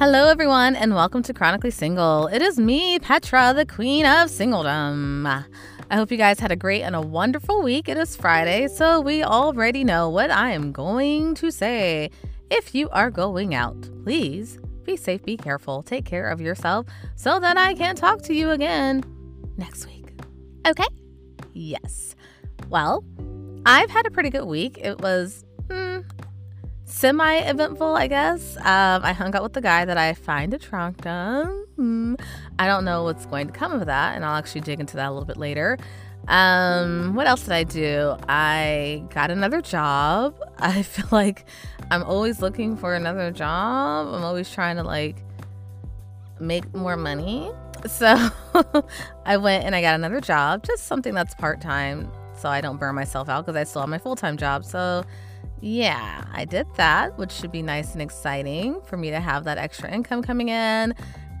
Hello, everyone, and welcome to Chronically Single. It is me, Petra, the queen of singledom. I hope you guys had a great and a wonderful week. It is Friday, so we already know what I am going to say. If you are going out, please be safe, be careful, take care of yourself so that I can talk to you again next week. Okay? Yes. Well, I've had a pretty good week. It was semi eventful, I guess. Um, I hung out with the guy that I find attractive. Hmm. I don't know what's going to come of that, and I'll actually dig into that a little bit later. Um, what else did I do? I got another job. I feel like I'm always looking for another job. I'm always trying to like make more money. So I went and I got another job, just something that's part time, so I don't burn myself out because I still have my full time job. So yeah, I did that, which should be nice and exciting for me to have that extra income coming in.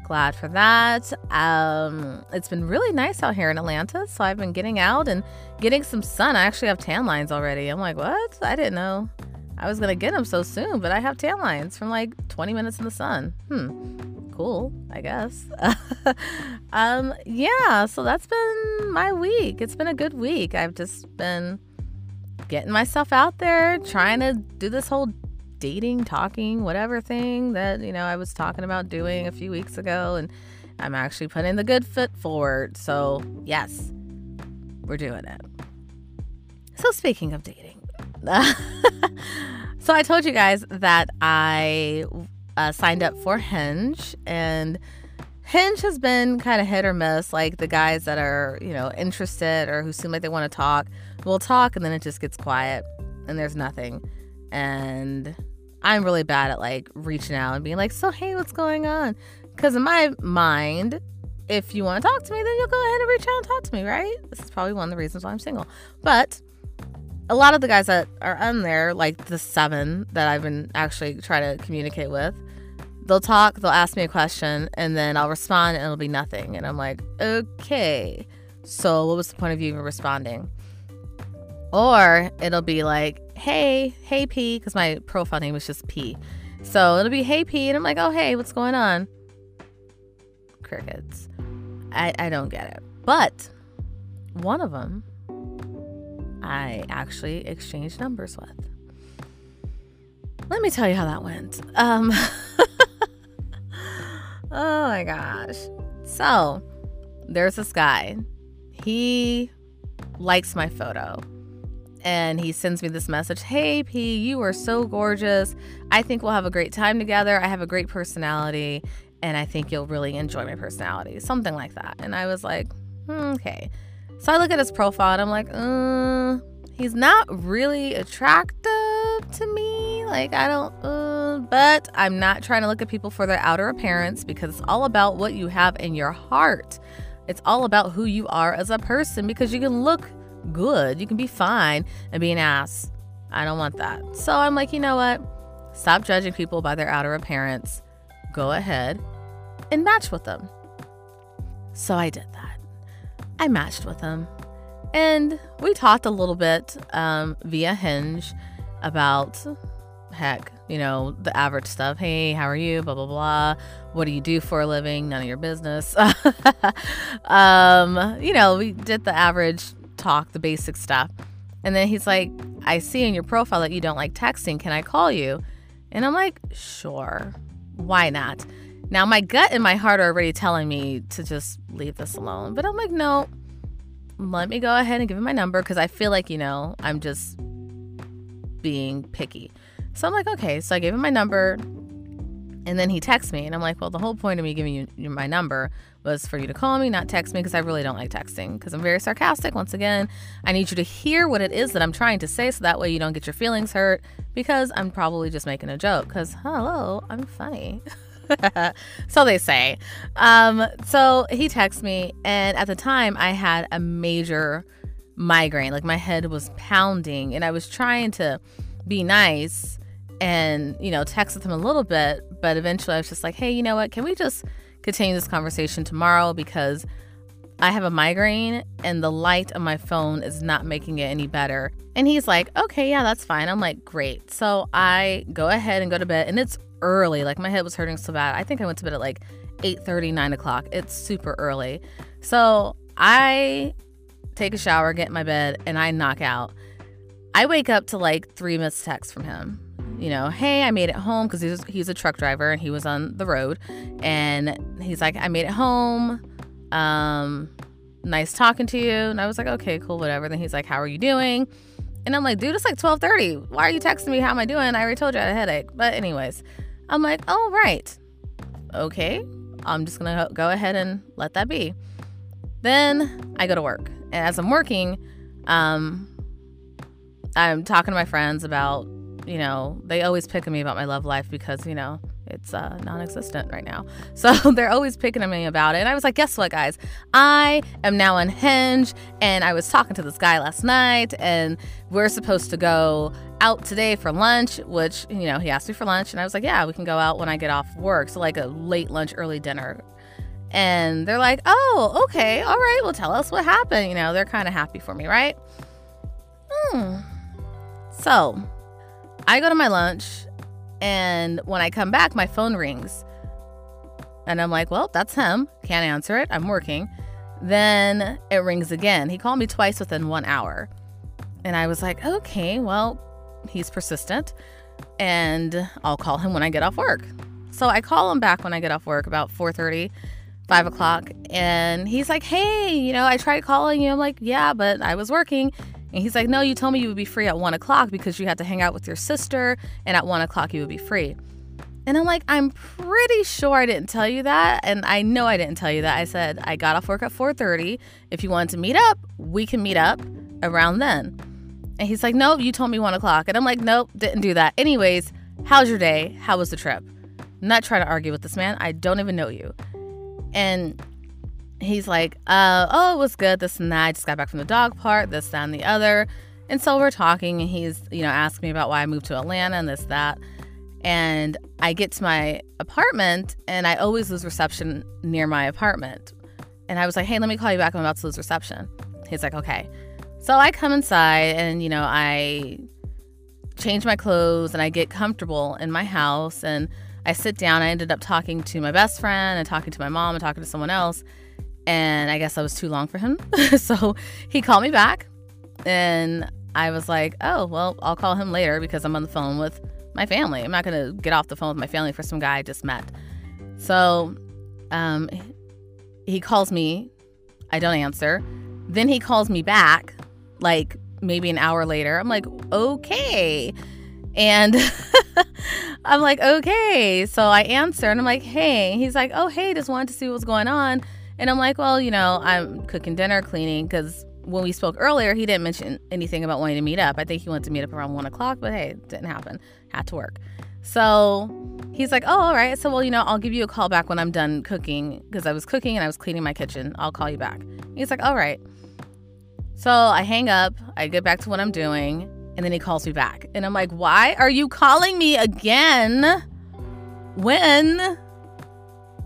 Glad for that. Um, it's been really nice out here in Atlanta, so I've been getting out and getting some sun. I actually have tan lines already. I'm like, what? I didn't know I was gonna get them so soon, but I have tan lines from like 20 minutes in the sun. Hmm cool, I guess. um, yeah, so that's been my week. It's been a good week. I've just been getting myself out there, trying to do this whole dating, talking, whatever thing that, you know, I was talking about doing a few weeks ago. And I'm actually putting the good foot forward. So, yes, we're doing it. So, speaking of dating, so I told you guys that I uh, signed up for Hinge, and Hinge has been kind of hit or miss. Like the guys that are, you know, interested or who seem like they want to talk will talk, and then it just gets quiet and there's nothing. And I'm really bad at like reaching out and being like, so hey, what's going on? Because in my mind, if you want to talk to me, then you'll go ahead and reach out and talk to me, right? This is probably one of the reasons why I'm single. But a lot of the guys that are on there, like the seven that I've been actually trying to communicate with, they'll talk, they'll ask me a question, and then I'll respond and it'll be nothing. And I'm like, okay, so what was the point of you even responding? Or it'll be like, hey, hey P, because my profile name is just P. So it'll be hey P, and I'm like, oh hey, what's going on? Crickets. I, I don't get it. But one of them I actually exchanged numbers with. Let me tell you how that went. Um, Oh my gosh. So there's this guy. He likes my photo and he sends me this message Hey, P, you are so gorgeous. I think we'll have a great time together. I have a great personality and I think you'll really enjoy my personality. Something like that. And I was like, hmm, okay. So I look at his profile and I'm like, uh, he's not really attractive to me. Like, I don't, uh, but I'm not trying to look at people for their outer appearance because it's all about what you have in your heart. It's all about who you are as a person because you can look good, you can be fine and be an ass. I don't want that. So I'm like, you know what? Stop judging people by their outer appearance. Go ahead and match with them. So I did that. I matched with him. And we talked a little bit um, via Hinge about heck, you know, the average stuff. Hey, how are you? Blah, blah, blah. What do you do for a living? None of your business. um, you know, we did the average talk, the basic stuff. And then he's like, I see in your profile that you don't like texting. Can I call you? And I'm like, sure. Why not? Now, my gut and my heart are already telling me to just leave this alone. But I'm like, no, let me go ahead and give him my number because I feel like, you know, I'm just being picky. So I'm like, okay. So I gave him my number. And then he texts me, and I'm like, well, the whole point of me giving you my number was for you to call me, not text me, because I really don't like texting, because I'm very sarcastic. Once again, I need you to hear what it is that I'm trying to say, so that way you don't get your feelings hurt, because I'm probably just making a joke. Because hello, I'm funny. so they say. Um, so he texts me, and at the time, I had a major migraine. Like my head was pounding, and I was trying to be nice and, you know, text with him a little bit. But eventually I was just like, hey, you know what? Can we just continue this conversation tomorrow? Because I have a migraine and the light on my phone is not making it any better. And he's like, okay, yeah, that's fine. I'm like, great. So I go ahead and go to bed, and it's early. Like my head was hurting so bad. I think I went to bed at like 8 30, 9 o'clock. It's super early. So I take a shower, get in my bed, and I knock out. I wake up to like three missed texts from him. You know, hey, I made it home because he's he's a truck driver and he was on the road, and he's like, I made it home. Um, nice talking to you. And I was like, okay, cool, whatever. Then he's like, how are you doing? And I'm like, dude, it's like 12:30. Why are you texting me? How am I doing? I already told you I had a headache. But anyways, I'm like, oh right, okay. I'm just gonna go ahead and let that be. Then I go to work, and as I'm working, um, I'm talking to my friends about, you know, they always pick on me about my love life because you know it's uh, non-existent right now. So they're always picking on me about it. And I was like, guess what, guys? I am now unhinged, and I was talking to this guy last night, and we're supposed to go out today for lunch. Which you know, he asked me for lunch, and I was like, yeah, we can go out when I get off work. So like a late lunch, early dinner. And they're like, oh, okay, all right. Well, tell us what happened. You know, they're kind of happy for me, right? Hmm. So I go to my lunch and when I come back, my phone rings. And I'm like, well, that's him. Can't answer it. I'm working. Then it rings again. He called me twice within one hour. And I was like, okay, well, he's persistent. And I'll call him when I get off work. So I call him back when I get off work about 4:30, 5 o'clock. And he's like, hey, you know, I tried calling you. I'm like, yeah, but I was working. And he's like, No, you told me you would be free at one o'clock because you had to hang out with your sister, and at one o'clock you would be free. And I'm like, I'm pretty sure I didn't tell you that. And I know I didn't tell you that. I said I got off work at 4:30. If you wanted to meet up, we can meet up around then. And he's like, Nope, you told me one o'clock. And I'm like, Nope, didn't do that. Anyways, how's your day? How was the trip? I'm not trying to argue with this man. I don't even know you. And he's like, uh, oh, it was good, this and that. I just got back from the dog park, this, that, and the other. And so we're talking, and he's, you know, asking me about why I moved to Atlanta and this, that. And I get to my apartment, and I always lose reception near my apartment. And I was like, hey, let me call you back. I'm about to lose reception. He's like, okay. So I come inside, and, you know, I change my clothes and I get comfortable in my house. And I sit down. I ended up talking to my best friend and talking to my mom and talking to someone else and I guess I was too long for him. so he called me back and I was like, oh, well, I'll call him later because I'm on the phone with my family. I'm not going to get off the phone with my family for some guy I just met. So um, he calls me. I don't answer. Then he calls me back, like maybe an hour later. I'm like, okay. And I'm like, okay. So I answer and I'm like, hey. He's like, oh, hey, just wanted to see what's going on. And I'm like, well, you know, I'm cooking dinner, cleaning, because when we spoke earlier, he didn't mention anything about wanting to meet up. I think he wanted to meet up around one o'clock, but hey, it didn't happen. Had to work. So he's like, oh, all right. So, well, you know, I'll give you a call back when I'm done cooking because I was cooking and I was cleaning my kitchen. I'll call you back. He's like, all right. So I hang up, I get back to what I'm doing, and then he calls me back. And I'm like, why are you calling me again when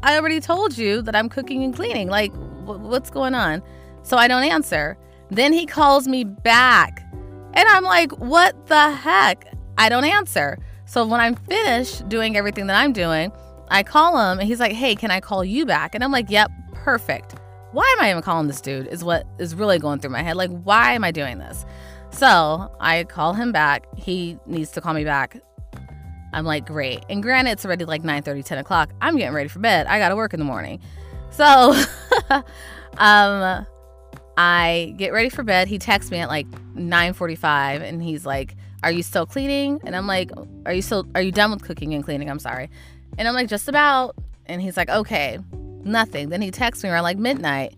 I already told you that I'm cooking and cleaning. Like, what's going on? So I don't answer. Then he calls me back. And I'm like, what the heck? I don't answer. So when I'm finished doing everything that I'm doing, I call him and he's like, hey, can I call you back? And I'm like, yep, perfect. Why am I even calling this dude? Is what is really going through my head. Like, why am I doing this? So I call him back. He needs to call me back I'm like, great. And granted, it's already like 9 30, 10 o'clock. I'm getting ready for bed. I got to work in the morning. So, um, I get ready for bed. He texts me at like 9:45 and he's like, "Are you still cleaning?" And I'm like, "Are you still are you done with cooking and cleaning?" I'm sorry. And I'm like, "Just about." And he's like, "Okay." Nothing. Then he texts me around like midnight.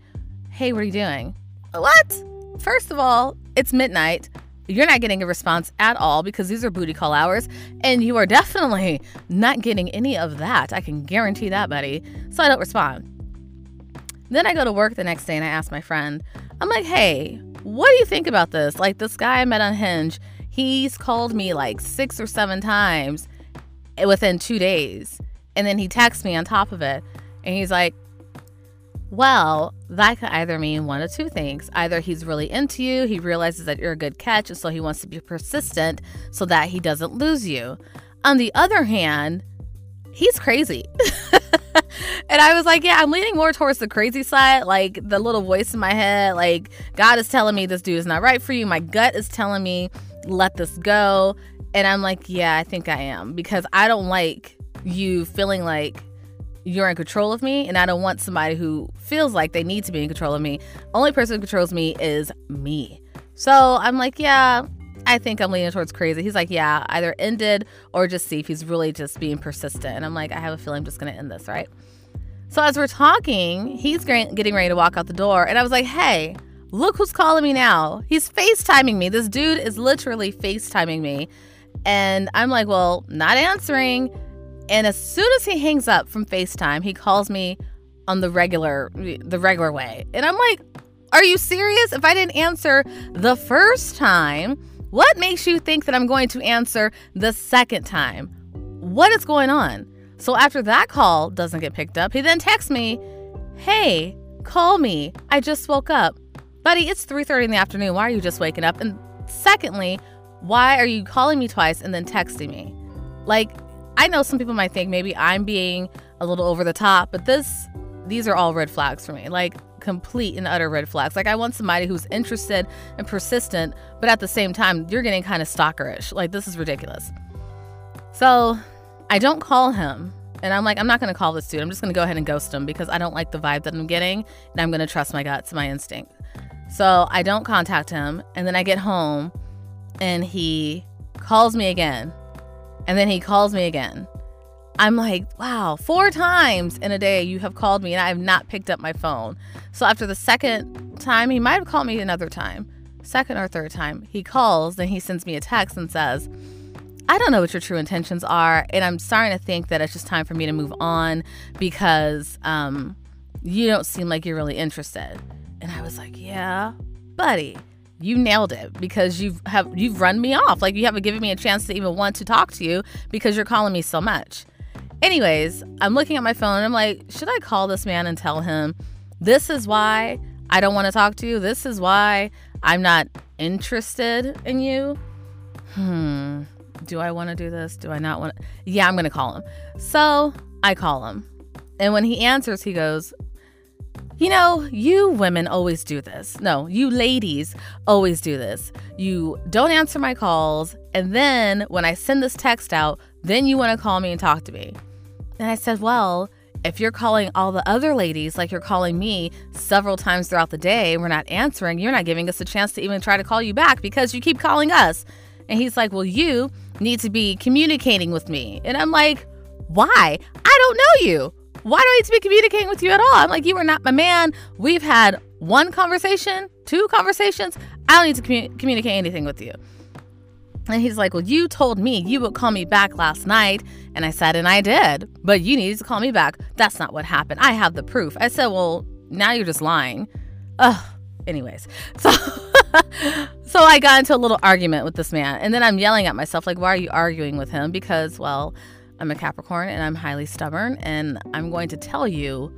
"Hey, what are you doing?" What? First of all, it's midnight you're not getting a response at all because these are booty call hours, and you are definitely not getting any of that. I can guarantee that, buddy. So I don't respond. Then I go to work the next day and I ask my friend, I'm like, hey, what do you think about this? Like, this guy I met on Hinge, he's called me like six or seven times within two days. And then he texts me on top of it. And he's like, well, that could either mean one of two things. Either he's really into you, he realizes that you're a good catch, and so he wants to be persistent so that he doesn't lose you. On the other hand, he's crazy. and I was like, yeah, I'm leaning more towards the crazy side. Like the little voice in my head, like God is telling me this dude is not right for you. My gut is telling me let this go. And I'm like, yeah, I think I am because I don't like you feeling like you're in control of me and I don't want somebody who feels like they need to be in control of me. Only person who controls me is me. So I'm like, yeah, I think I'm leaning towards crazy. He's like, yeah, either ended or just see if he's really just being persistent. And I'm like, I have a feeling I'm just going to end this, right? So as we're talking, he's getting ready to walk out the door. And I was like, hey, look who's calling me now. He's FaceTiming me. This dude is literally FaceTiming me. And I'm like, well, not answering. And as soon as he hangs up from FaceTime, he calls me on the regular the regular way. And I'm like, are you serious? If I didn't answer the first time, what makes you think that I'm going to answer the second time? What is going on? So after that call doesn't get picked up, he then texts me, "Hey, call me. I just woke up." Buddy, it's 3:30 in the afternoon. Why are you just waking up? And secondly, why are you calling me twice and then texting me? Like, I know some people might think maybe I'm being a little over the top, but this these are all red flags for me. Like complete and utter red flags. Like I want somebody who's interested and persistent, but at the same time, you're getting kind of stalkerish. Like this is ridiculous. So I don't call him. And I'm like, I'm not going to call this dude. I'm just going to go ahead and ghost him because I don't like the vibe that I'm getting. And I'm going to trust my guts, my instinct. So I don't contact him. And then I get home and he calls me again. And then he calls me again. I'm like, wow, four times in a day you have called me and I have not picked up my phone. So after the second time, he might have called me another time, second or third time, he calls, then he sends me a text and says, I don't know what your true intentions are. And I'm starting to think that it's just time for me to move on because um, you don't seem like you're really interested. And I was like, yeah, buddy you nailed it because you've have you've run me off like you haven't given me a chance to even want to talk to you because you're calling me so much Anyways, I'm looking at my phone and I'm like, should I call this man and tell him this is why I don't want to talk to you? This is why I'm not interested in you? Hmm. Do I want to do this? Do I not want to? Yeah, I'm going to call him. So I call him. And when he answers, he goes, You know, you women always do this. No, you ladies always do this. You don't answer my calls. And then when I send this text out, then you want to call me and talk to me. And I said, Well, if you're calling all the other ladies like you're calling me several times throughout the day, we're not answering, you're not giving us a chance to even try to call you back because you keep calling us. And he's like, Well, you need to be communicating with me. And I'm like, Why? I don't know you. Why do I need to be communicating with you at all? I'm like, You are not my man. We've had one conversation, two conversations. I don't need to commu- communicate anything with you. And he's like, Well, you told me you would call me back last night. And I said, And I did, but you needed to call me back. That's not what happened. I have the proof. I said, Well, now you're just lying. Ugh. Anyways, so so I got into a little argument with this man, and then I'm yelling at myself, like, why are you arguing with him? Because, well, I'm a Capricorn and I'm highly stubborn, and I'm going to tell you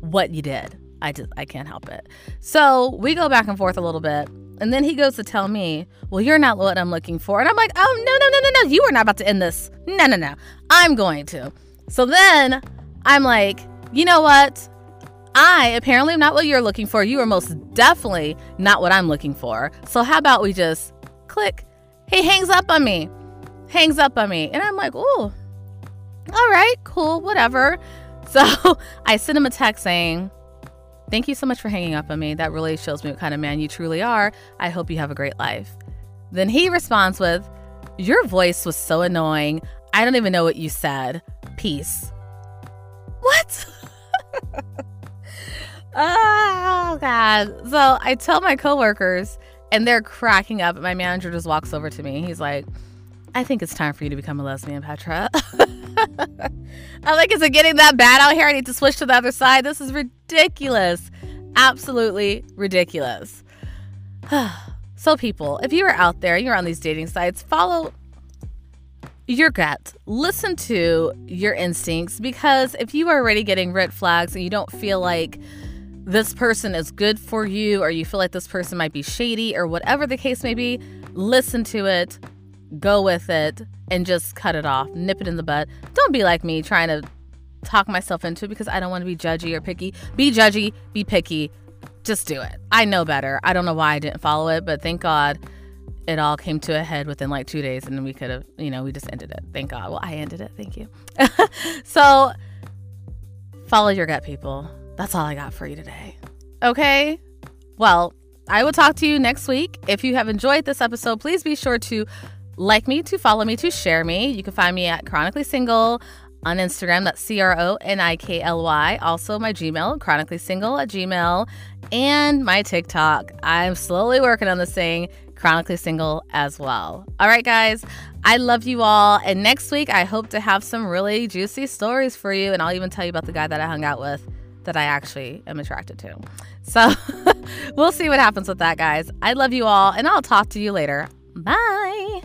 what you did. I just I can't help it. So we go back and forth a little bit. And then he goes to tell me, Well, you're not what I'm looking for. And I'm like, Oh, no, no, no, no, no. You are not about to end this. No, no, no. I'm going to. So then I'm like, You know what? I apparently am not what you're looking for. You are most definitely not what I'm looking for. So how about we just click? He hangs up on me. Hangs up on me. And I'm like, Oh, all right, cool, whatever. So I sent him a text saying, Thank you so much for hanging up on me. That really shows me what kind of man you truly are. I hope you have a great life. Then he responds with, Your voice was so annoying. I don't even know what you said. Peace. What? oh, God. So I tell my coworkers, and they're cracking up. My manager just walks over to me. He's like, I think it's time for you to become a lesbian, Petra. I'm like, is it getting that bad out here? I need to switch to the other side. This is ridiculous. Absolutely ridiculous. so, people, if you are out there, you're on these dating sites, follow your gut. Listen to your instincts because if you are already getting red flags and you don't feel like this person is good for you or you feel like this person might be shady or whatever the case may be, listen to it go with it and just cut it off, nip it in the bud. Don't be like me trying to talk myself into it because I don't want to be judgy or picky. Be judgy, be picky. Just do it. I know better. I don't know why I didn't follow it, but thank God it all came to a head within like two days and we could have, you know, we just ended it. Thank God. Well, I ended it. Thank you. so follow your gut, people. That's all I got for you today. Okay. Well, I will talk to you next week. If you have enjoyed this episode, please be sure to like me, to follow me, to share me. You can find me at Chronically Single on Instagram. That's C R O N I K L Y. Also, my Gmail, chronically single at Gmail, and my TikTok. I'm slowly working on this thing, chronically single as well. All right, guys, I love you all. And next week, I hope to have some really juicy stories for you. And I'll even tell you about the guy that I hung out with that I actually am attracted to. So we'll see what happens with that, guys. I love you all, and I'll talk to you later. Bye.